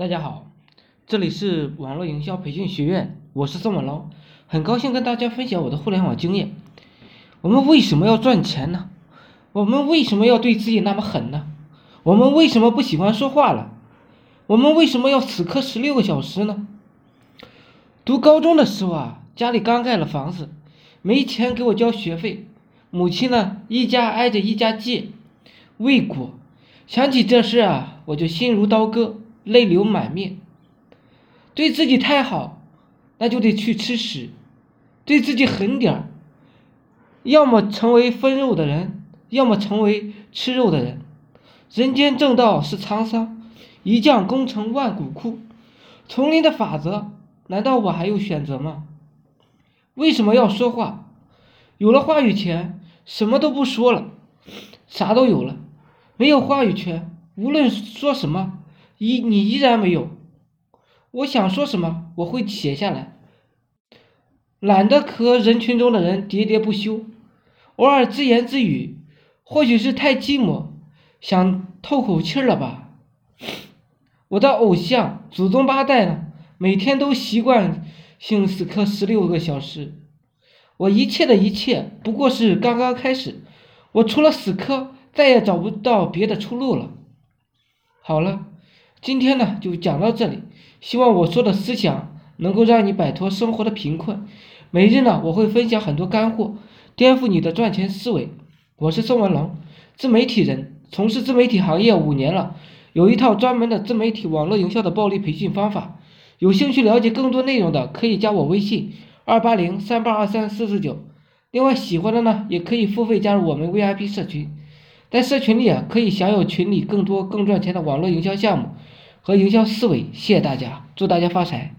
大家好，这里是网络营销培训学院，我是宋文龙，很高兴跟大家分享我的互联网经验。我们为什么要赚钱呢？我们为什么要对自己那么狠呢？我们为什么不喜欢说话了？我们为什么要死磕十六个小时呢？读高中的时候啊，家里刚盖了房子，没钱给我交学费，母亲呢一家挨着一家借，未果。想起这事啊，我就心如刀割。泪流满面，对自己太好，那就得去吃屎；对自己狠点儿，要么成为分肉的人，要么成为吃肉的人。人间正道是沧桑，一将功成万骨枯。丛林的法则，难道我还有选择吗？为什么要说话？有了话语权，什么都不说了，啥都有了；没有话语权，无论说什么。依你依然没有，我想说什么我会写下来，懒得和人群中的人喋喋不休，偶尔自言自语，或许是太寂寞，想透口气了吧。我的偶像祖宗八代呢，每天都习惯性死磕十六个小时，我一切的一切不过是刚刚开始，我除了死磕再也找不到别的出路了。好了。今天呢就讲到这里，希望我说的思想能够让你摆脱生活的贫困。每日呢我会分享很多干货，颠覆你的赚钱思维。我是宋文龙，自媒体人，从事自媒体行业五年了，有一套专门的自媒体网络营销的暴力培训方法。有兴趣了解更多内容的，可以加我微信二八零三八二三四四九。另外喜欢的呢，也可以付费加入我们 VIP 社群。在社群里啊，可以享有群里更多更赚钱的网络营销项目和营销思维。谢谢大家，祝大家发财。